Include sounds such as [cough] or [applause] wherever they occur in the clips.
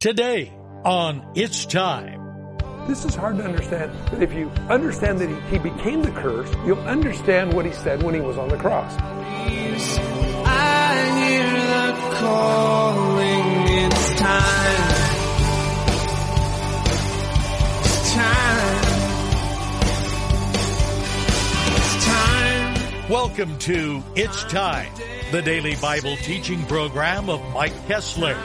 Today on It's Time. This is hard to understand, but if you understand that he, he became the curse, you'll understand what he said when he was on the cross. I hear the calling, it's time. It's time. It's time. Welcome to It's Time, the daily Bible teaching program of Mike Kestler,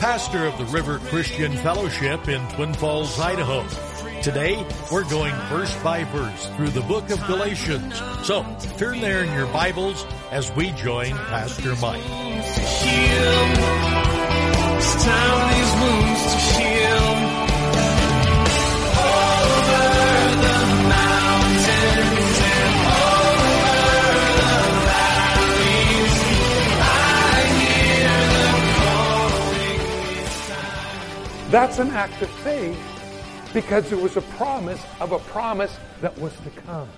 pastor of the River Christian Fellowship in Twin Falls, Idaho. Today, we're going verse by verse through the book of Galatians. So, turn there in your Bibles as we join Pastor Mike. That's an act of faith because it was a promise of a promise that was to come.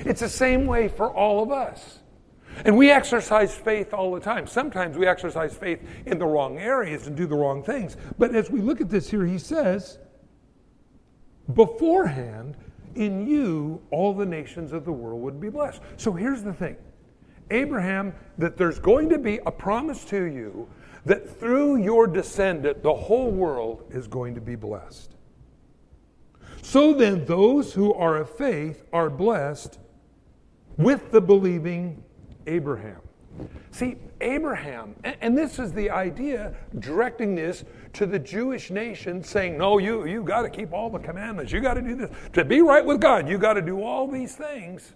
It's the same way for all of us. And we exercise faith all the time. Sometimes we exercise faith in the wrong areas and do the wrong things. But as we look at this here, he says, beforehand, in you, all the nations of the world would be blessed. So here's the thing Abraham, that there's going to be a promise to you that through your descendant, the whole world is going to be blessed. So then, those who are of faith are blessed with the believing Abraham. See, Abraham, and, this is the idea directing this to the Jewish nation, saying, No, you, you got to keep all the commandments. You got to do this. To be right with God, you got to do all these things.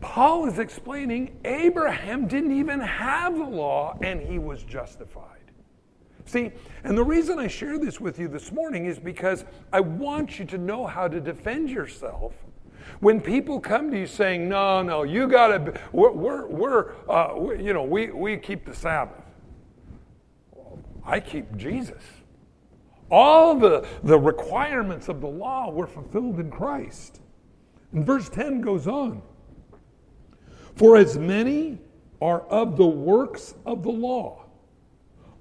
Paul is explaining Abraham didn't even have the law and he was justified. See, and the reason I share this with you this morning is because I want you to know how to defend yourself when people come to you saying, "No, no, you got to," we're, we're, uh, we you know, we we keep the Sabbath. I keep Jesus. All the the requirements of the law were fulfilled in Christ. And verse ten goes on. For as many are of the works of the law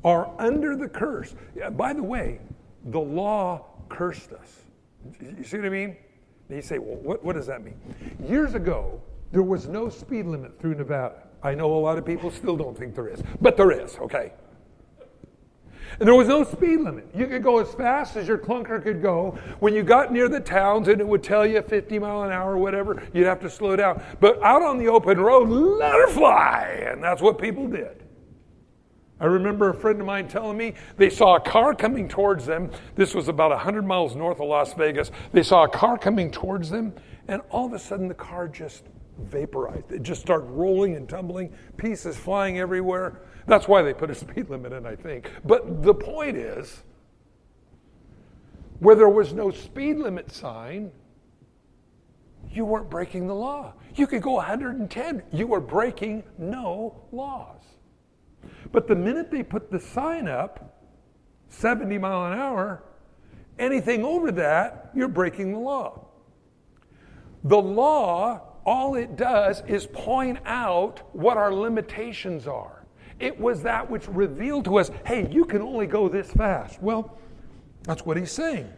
are under the curse. By the way, the law cursed us. You see what I mean? And you say, well, what, what does that mean? Years ago, there was no speed limit through Nevada. I know a lot of people still don't think there is, but there is, okay? And there was no speed limit. You could go as fast as your clunker could go. When you got near the towns and it would tell you 50 mile an hour or whatever, you'd have to slow down. But out on the open road, let her fly. And that's what people did. I remember a friend of mine telling me they saw a car coming towards them. This was about 100 miles north of Las Vegas. They saw a car coming towards them, and all of a sudden the car just vaporized. It just started rolling and tumbling, pieces flying everywhere. That's why they put a [laughs] speed limit in, I think. But the point is, where there was no speed limit sign, you weren't breaking the law. You could go 110. You were breaking no laws. But the minute they put the sign up, 70 mile an hour, anything over that, you're breaking the law. The law, all it does is point out what our limitations are. It was that which revealed to us, hey, you can only go this fast. Well, that's what he's saying.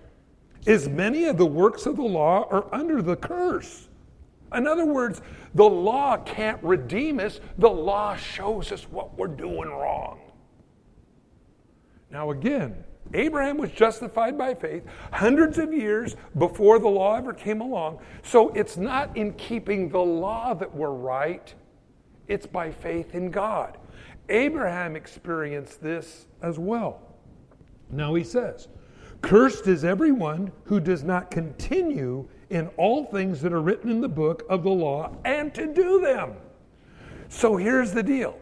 As many of the works of the law are under the curse. In other words, the law can't redeem us, the law shows us what we're doing wrong. Now, again, Abraham was justified by faith hundreds of years before the law ever came along. So it's not in keeping the law that we're right, it's by faith in God. Abraham experienced this as well. Now he says, Cursed is everyone who does not continue in all things that are written in the book of the law and to do them. So here's the deal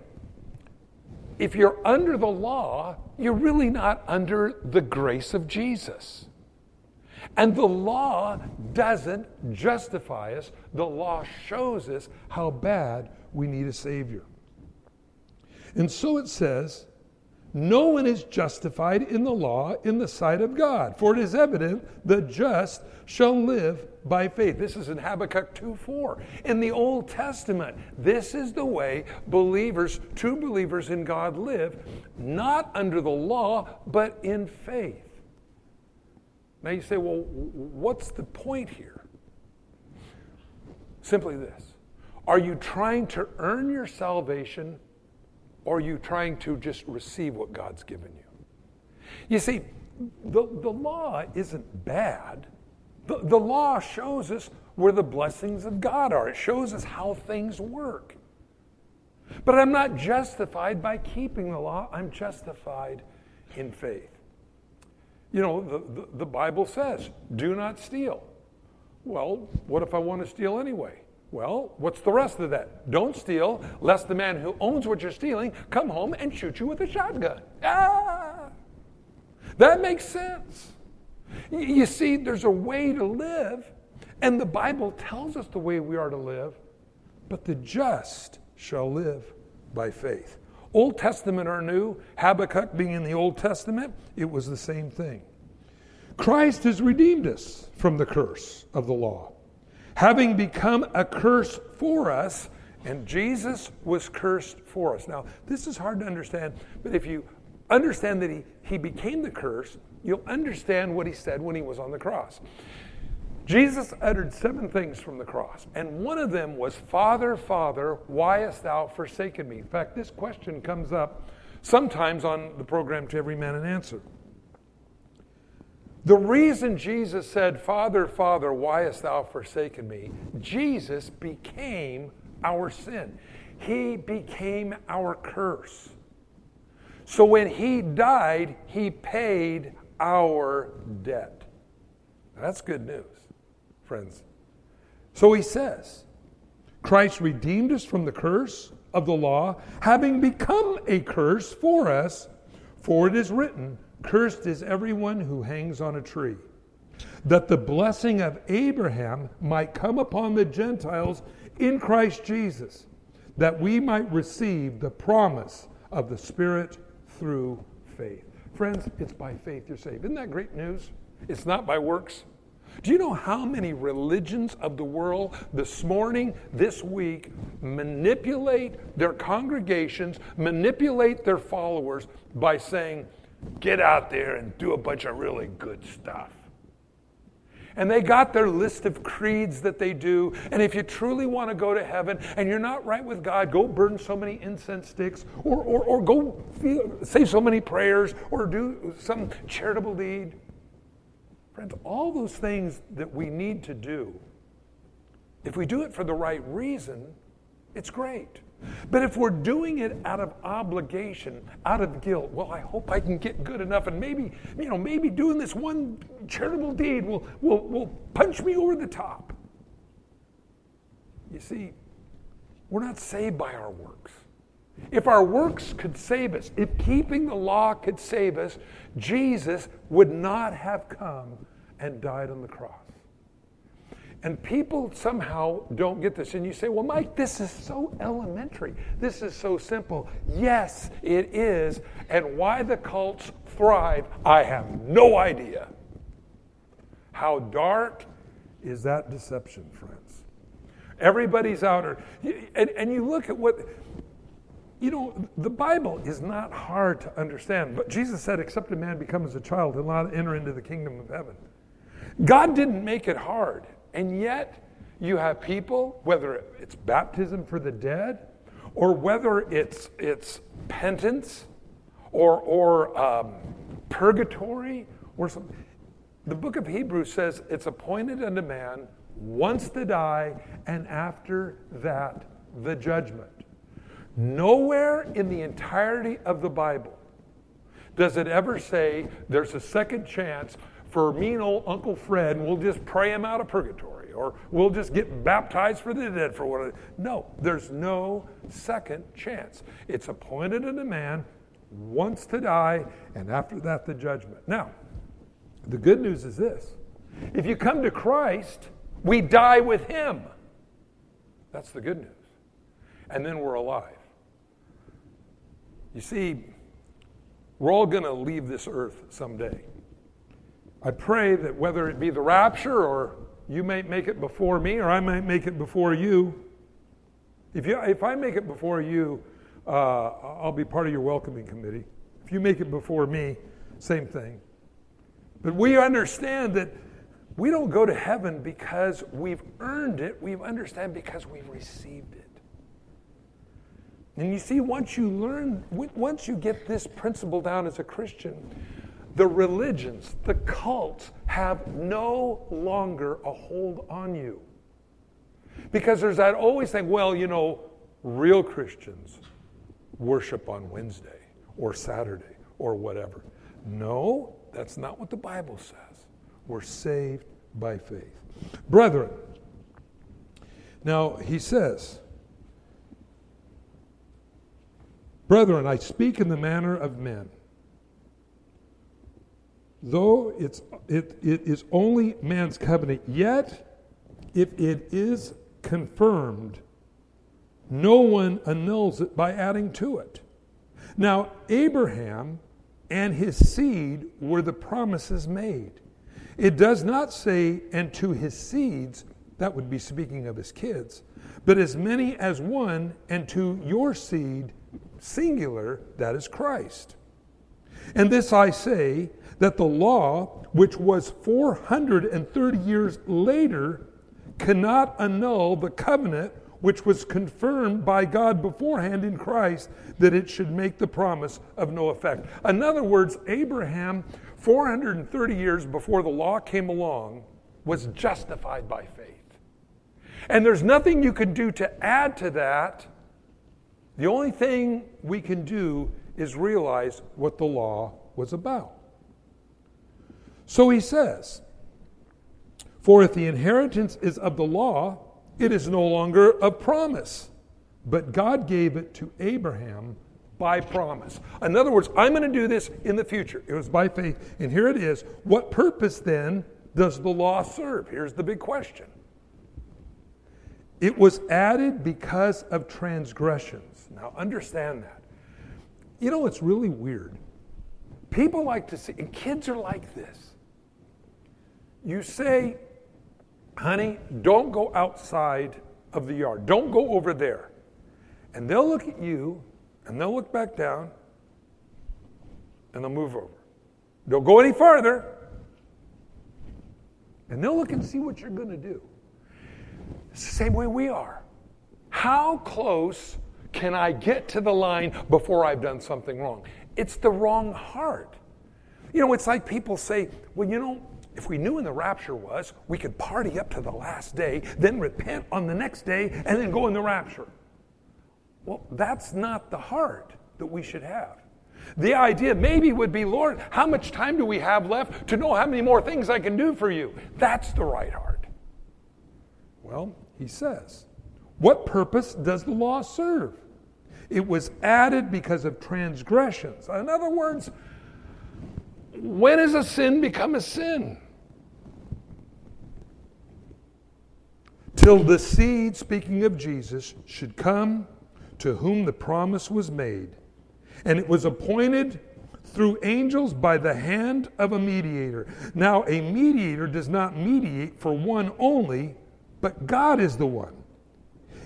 if you're under the law, you're really not under the grace of Jesus. And the law doesn't justify us, the law shows us how bad we need a Savior. And so it says, no one is justified in the law in the sight of God. For it is evident the just shall live by faith. This is in Habakkuk 2 4. In the Old Testament, this is the way believers, true believers in God, live, not under the law, but in faith. Now you say, well, what's the point here? Simply this Are you trying to earn your salvation or are you trying to just receive what God's given you? You see, the, the law isn't bad. The, the law shows us where the blessings of God are, it shows us how things work. But I'm not justified by keeping the law, I'm justified in faith. You know, the, the, the Bible says, do not steal. Well, what if I want to steal anyway? Well, what's the rest of that? Don't steal, lest the man who owns what you're stealing come home and shoot you with a shotgun. Ah! That makes sense. You see, there's a way to live, and the Bible tells us the way we are to live, but the just shall live by faith. Old Testament or New, Habakkuk being in the Old Testament, it was the same thing. Christ has redeemed us from the curse of the law having become a curse for us, and Jesus was cursed for us. Now, this is hard to understand, but if you understand that he, he became the curse, you'll understand what he said when he was on the cross. Jesus uttered seven things from the cross, and one of them was, Father, Father, why hast thou forsaken me? In fact, this question comes up sometimes on the program to every man an answer. The reason Jesus said, Father, Father, why hast thou forsaken me? Jesus became our sin. He became our curse. So when he died, he paid our debt. That's good news, friends. So he says, Christ redeemed us from the curse of the law, having become a curse for us, for it is written, Cursed is everyone who hangs on a tree, that the blessing of Abraham might come upon the Gentiles in Christ Jesus, that we might receive the promise of the Spirit through faith. Friends, it's by faith you're saved. Isn't that great news? It's not by works. Do you know how many religions of the world this morning, this week, manipulate their congregations, manipulate their followers by saying, get out there and do a bunch of really good stuff. And they got their list of creeds that they do. And if you truly want to go to heaven and you're not right with God, go burn so many incense sticks or, or, or go feel, say so many prayers or do some charitable deed. Friends, all those things that we need to do, if we do it for the right reason, it's great. But if we're doing it out of obligation, out of guilt, well, I hope I can get good enough, and maybe, you know, maybe doing this one charitable deed will, will, will punch me over the top. You see, we're not saved by our works. If our works could save us, if keeping the law could save us, Jesus would not have come and died on the cross. And people somehow don't get this. And you say, well, Mike, this is so elementary. This is so simple. Yes, it is. And why the cults thrive, I have no idea. How dark is that deception, friends? Everybody's outer. And, and you look at what, you know, the Bible is not hard to understand. But Jesus said, except a man becomes a child, he'll not enter into the kingdom of heaven. God didn't make it hard. And yet, you have people, whether it's baptism for the dead, or whether it's, it's penance, or, or um, purgatory, or something. The book of Hebrews says it's appointed unto man once to die, and after that, the judgment. Nowhere in the entirety of the Bible does it ever say there's a second chance for mean old Uncle Fred and we'll just pray him out of purgatory or we'll just get baptized for the dead for what. No, there's no second chance. It's appointed unto man once to die and after that the judgment. Now, the good news is this if you come to Christ, we die with him. That's the good news. And then we're alive. You see, We're all going to leave this earth someday. I pray that whether it be the rapture or you may make it before me or I might make it before you, if, you, if I make it before you, uh, I'll be part of your welcoming committee. If you make it before me, same thing. But we understand that we don't go to heaven because we've earned it. We understand because we've received it. And you see, once you learn, once you get this principle down as a Christian, the religions, the cults have no longer a hold on you. Because there's that always thing, well, you know, real Christians worship on Wednesday or Saturday or whatever. No, that's not what the Bible says. We're saved by faith. Brethren, now he says, Brethren, I speak in the manner of men. Though it's, it, it is only man's covenant, yet if it is confirmed, no one annuls it by adding to it. Now, Abraham and his seed were the promises made. It does not say, and to his seeds, that would be speaking of his kids, but as many as one, and to your seed, singular, that is Christ. And this I say, that the law, which was 430 years later, cannot annul the covenant which was confirmed by God beforehand in Christ that it should make the promise of no effect. In other words, Abraham, 430 years before the law came along, was justified by faith. And there's nothing you can do to add to that. The only thing we can do is realize what the law was about. So he says, For if the inheritance is of the law, it is no longer a promise, but God gave it to Abraham by promise. In other words, I'm going to do this in the future. It was by faith. And here it is. What purpose then does the law serve? Here's the big question. It was added because of transgressions. Now, understand that. You know, it's really weird. People like to see, and kids are like this. You say, honey, don't go outside of the yard. Don't go over there. And they'll look at you and they'll look back down and they'll move over. Don't go any farther. And they'll look and see what you're going to do. It's the same way we are. How close can I get to the line before I've done something wrong? It's the wrong heart. You know, it's like people say, well, you know, if we knew when the rapture was, we could party up to the last day, then repent on the next day, and then go in the rapture. Well, that's not the heart that we should have. The idea maybe would be, Lord, how much time do we have left to know how many more things I can do for you? That's the right heart. Well, he says, what purpose does the law serve? It was added because of transgressions. In other words, when does a sin become a sin? Till the seed, speaking of Jesus, should come to whom the promise was made. And it was appointed through angels by the hand of a mediator. Now, a mediator does not mediate for one only, but God is the one.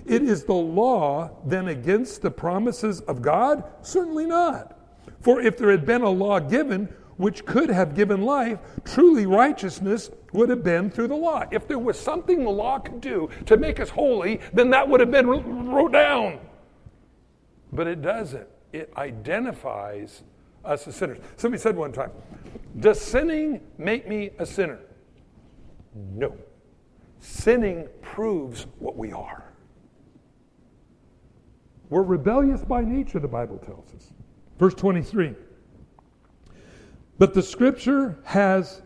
It is the law then against the promises of God? Certainly not. For if there had been a law given which could have given life, truly righteousness would have been through the law. If there was something the law could do to make us holy, then that would have been wrote down. But it doesn't. It identifies us as sinners. Somebody said one time, Does sinning make me a sinner? No. Sinning proves what we are. We're rebellious by nature, the Bible tells us. Verse 23. But the scripture has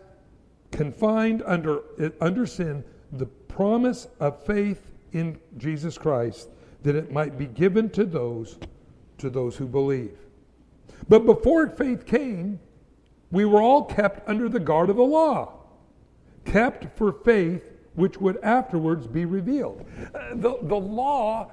confined under, under sin the promise of faith in Jesus Christ that it might be given to those to those who believe. But before faith came, we were all kept under the guard of the law, kept for faith which would afterwards be revealed. Uh, the, the law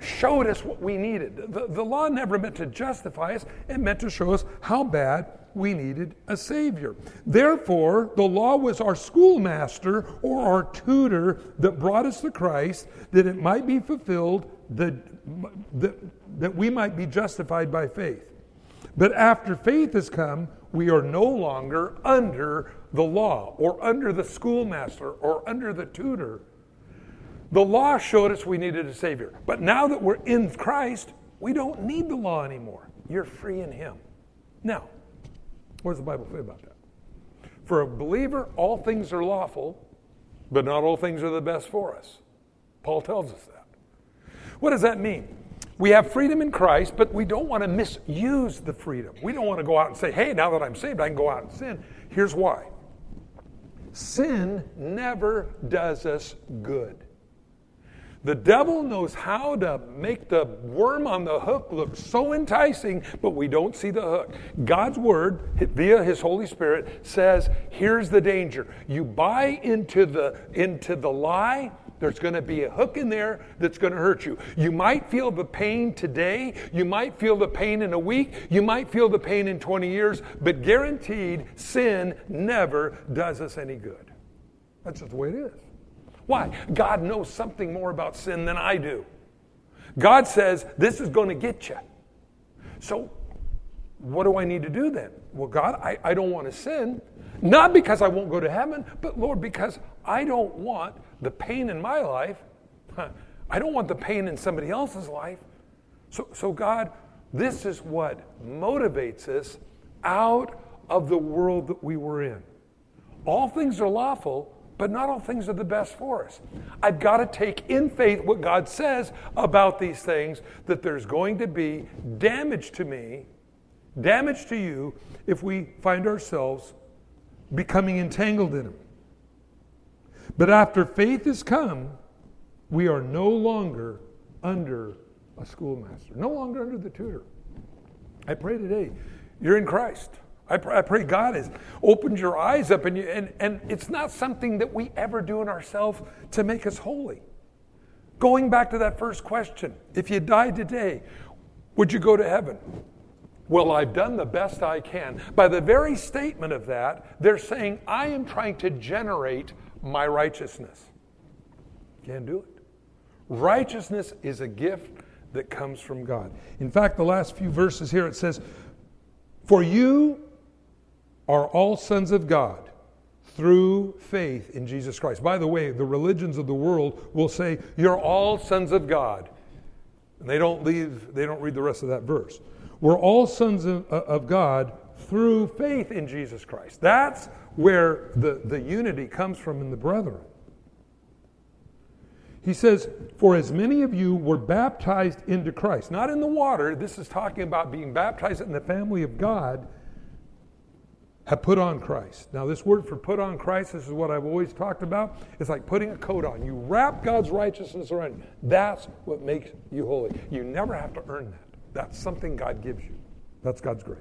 showed us what we needed. The, the law never meant to justify us, it meant to show us how bad we needed a Savior. Therefore, the law was our schoolmaster or our tutor that brought us to Christ, that it might be fulfilled, that, that, that we might be justified by faith. But after faith has come, we are no longer under the law or under the schoolmaster or under the tutor. The law showed us we needed a Savior. But now that we're in Christ, we don't need the law anymore. You're free in Him. Now, what does the Bible say about that? For a believer, all things are lawful, but not all things are the best for us. Paul tells us that. What does that mean? We have freedom in Christ, but we don't want to misuse the freedom. We don't want to go out and say, hey, now that I'm saved, I can go out and sin. Here's why sin never does us good. The devil knows how to make the worm on the hook look so enticing, but we don't see the hook. God's word, via his Holy Spirit, says, here's the danger. You buy into the, into the lie, there's going to be a hook in there that's going to hurt you. You might feel the pain today. You might feel the pain in a week. You might feel the pain in 20 years, but guaranteed, sin never does us any good. That's just the way it is. Why? God knows something more about sin than I do. God says, This is going to get you. So, what do I need to do then? Well, God, I, I don't want to sin. Not because I won't go to heaven, but Lord, because I don't want the pain in my life. I don't want the pain in somebody else's life. So, so God, this is what motivates us out of the world that we were in. All things are lawful, but not all things are the best for us. I've got to take in faith what God says about these things that there's going to be damage to me, damage to you, if we find ourselves becoming entangled in them. But after faith has come, we are no longer under a schoolmaster, no longer under the tutor. I pray today, you're in Christ. I pray, I pray, God has opened your eyes up, and, you, and, and it's not something that we ever do in ourselves to make us holy. Going back to that first question if you died today, would you go to heaven? Well, I've done the best I can. By the very statement of that, they're saying, I am trying to generate my righteousness. Can't do it. Righteousness is a gift that comes from God. In fact, the last few verses here it says, For you are all sons of God through faith in Jesus Christ. By the way, the religions of the world will say, You're all sons of God. And they don't leave, they don't read the rest of that verse. We're all sons of, uh, of God through faith in Jesus Christ. That's where the, the unity comes from in the brethren. He says, For as many of you were baptized into Christ, not in the water, this is talking about being baptized in the family of God have put on Christ. Now, this word for put on Christ, this is what I've always talked about. It's like putting a coat on. You wrap God's righteousness around you. That's what makes you holy. You never have to earn that. That's something God gives you. That's God's grace.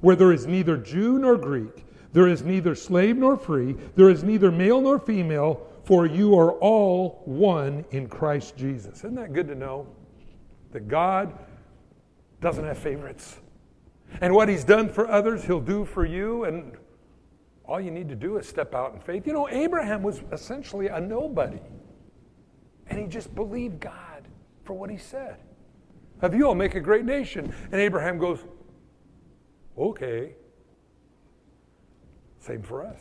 Where there is neither Jew nor Greek, there is neither slave nor free, there is neither male nor female, for you are all one in Christ Jesus. Isn't that good to know? That God doesn't have favorites. And what he's done for others, he'll do for you. And all you need to do is step out in faith. You know, Abraham was essentially a nobody. And he just believed God for what he said. Have you all make a great nation? And Abraham goes, okay. Same for us.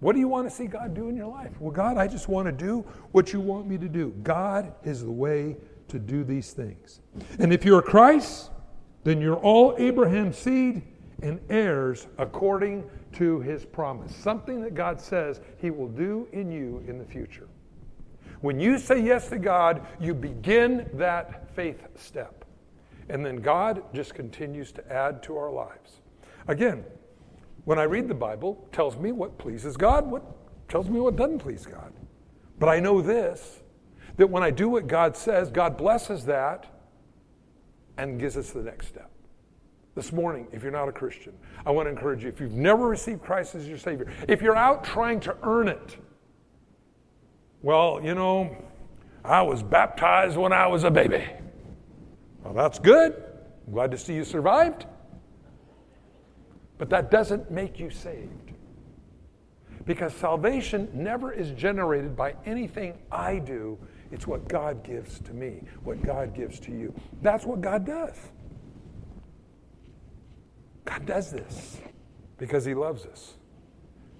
What do you want to see God do in your life? Well, God, I just want to do what you want me to do. God is the way to do these things. And if you're a Christ, then you're all Abraham's seed and heirs according to his promise. Something that God says he will do in you in the future. When you say yes to God, you begin that faith step. And then God just continues to add to our lives. Again, when I read the Bible, tells me what pleases God, what tells me what doesn't please God. But I know this that when I do what God says, God blesses that and gives us the next step. This morning, if you're not a Christian, I want to encourage you if you've never received Christ as your Savior, if you're out trying to earn it, well, you know, I was baptized when I was a baby. Well, that's good. I'm glad to see you survived. But that doesn't make you saved. Because salvation never is generated by anything I do, it's what God gives to me, what God gives to you. That's what God does. God does this because He loves us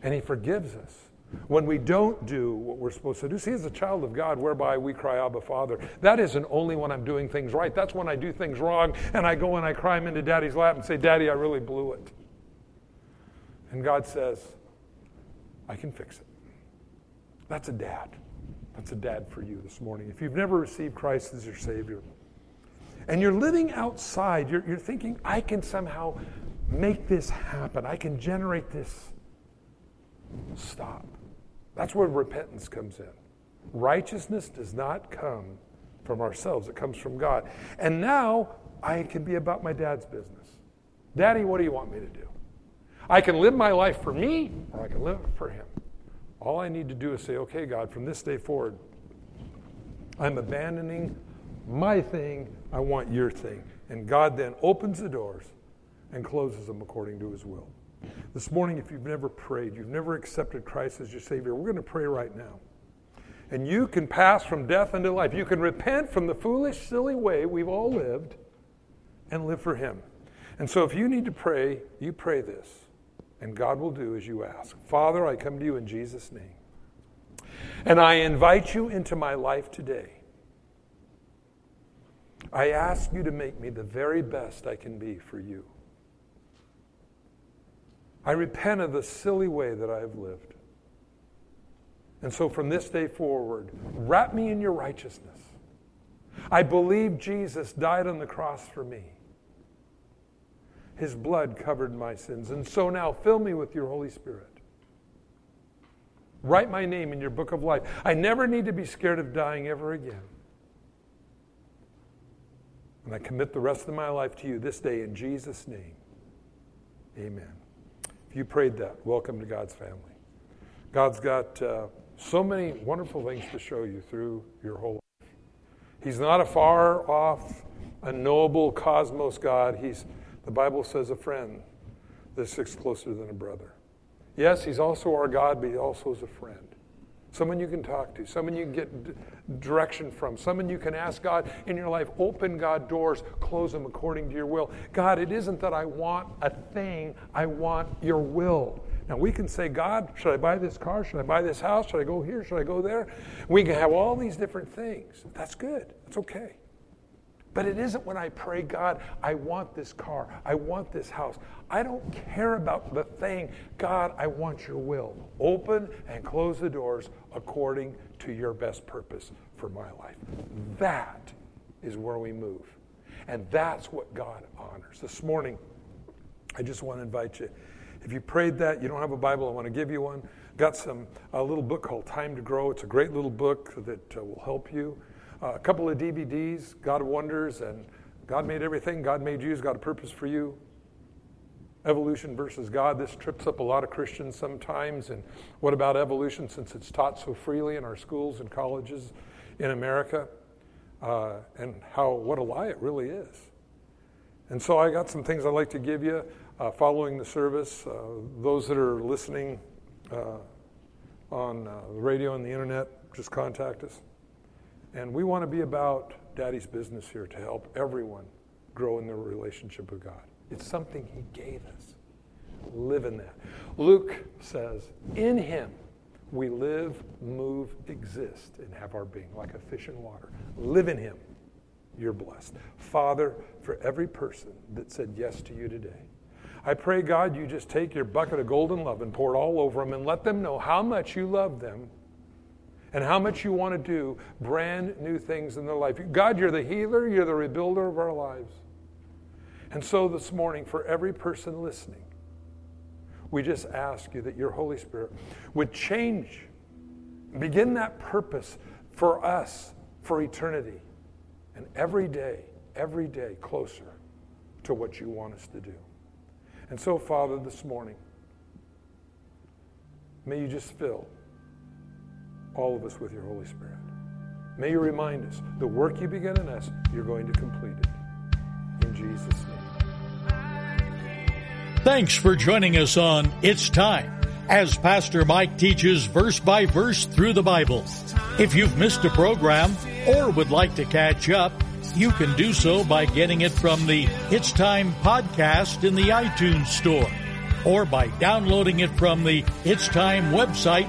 and He forgives us. When we don't do what we're supposed to do, see, as a child of God, whereby we cry, Abba, Father, that isn't only when I'm doing things right. That's when I do things wrong and I go and I cry into Daddy's lap and say, Daddy, I really blew it. And God says, I can fix it. That's a dad. That's a dad for you this morning. If you've never received Christ as your Savior, and you're living outside, you're, you're thinking, I can somehow make this happen, I can generate this. Stop. That's where repentance comes in. Righteousness does not come from ourselves, it comes from God. And now I can be about my dad's business. Daddy, what do you want me to do? I can live my life for me or I can live it for him. All I need to do is say, okay, God, from this day forward, I'm abandoning my thing, I want your thing. And God then opens the doors and closes them according to his will. This morning, if you've never prayed, you've never accepted Christ as your Savior, we're going to pray right now. And you can pass from death into life. You can repent from the foolish, silly way we've all lived and live for Him. And so, if you need to pray, you pray this, and God will do as you ask. Father, I come to you in Jesus' name. And I invite you into my life today. I ask you to make me the very best I can be for you. I repent of the silly way that I have lived. And so from this day forward, wrap me in your righteousness. I believe Jesus died on the cross for me. His blood covered my sins. And so now fill me with your Holy Spirit. Write my name in your book of life. I never need to be scared of dying ever again. And I commit the rest of my life to you this day in Jesus' name. Amen If you prayed that, welcome to God's family. God's got uh, so many wonderful things to show you through your whole life. He's not a far off, unknowable cosmos God. He's, the Bible says, a friend that sticks closer than a brother. Yes, He's also our God, but He also is a friend someone you can talk to, someone you can get direction from, someone you can ask God in your life. Open God doors, close them according to your will. God, it isn't that I want a thing, I want your will. Now we can say, God, should I buy this car? Should I buy this house? Should I go here? Should I go there? We can have all these different things. That's good. That's okay. But it isn't when I pray, God, I want this car. I want this house. I don't care about the thing. God, I want your will. Open and close the doors according to your best purpose for my life. That is where we move. And that's what God honors. This morning, I just want to invite you. If you prayed that, you don't have a Bible, I want to give you one. Got some a little book called Time to Grow. It's a great little book that uh, will help you uh, a couple of DVDs, God Wonders, and God made everything. God made you. He's got a purpose for you. Evolution versus God. This trips up a lot of Christians sometimes. And what about evolution since it's taught so freely in our schools and colleges in America? Uh, and how what a lie it really is. And so I got some things I'd like to give you uh, following the service. Uh, those that are listening uh, on the radio and the internet, just contact us. And we want to be about Daddy's business here to help everyone grow in their relationship with God. It's something He gave us. Live in that. Luke says, In Him we live, move, exist, and have our being, like a fish in water. Live in Him. You're blessed. Father, for every person that said yes to you today, I pray, God, you just take your bucket of golden love and pour it all over them and let them know how much you love them and how much you want to do brand new things in their life. God, you're the healer, you're the rebuilder of our lives. And so this morning, for every person listening, we just ask you that your Holy Spirit would change, begin that purpose for us for eternity, and every day, every day closer to what you want us to do. And so, Father, this morning, may you just fill all of us with your Holy Spirit. may you remind us the work you begin in us, you're going to complete it. In Jesus' name. Thanks for joining us on It's Time as Pastor Mike teaches verse by verse through the Bible. If you've missed a program or would like to catch up, you can do so by getting it from the It's Time podcast in the iTunes Store or by downloading it from the It's Time website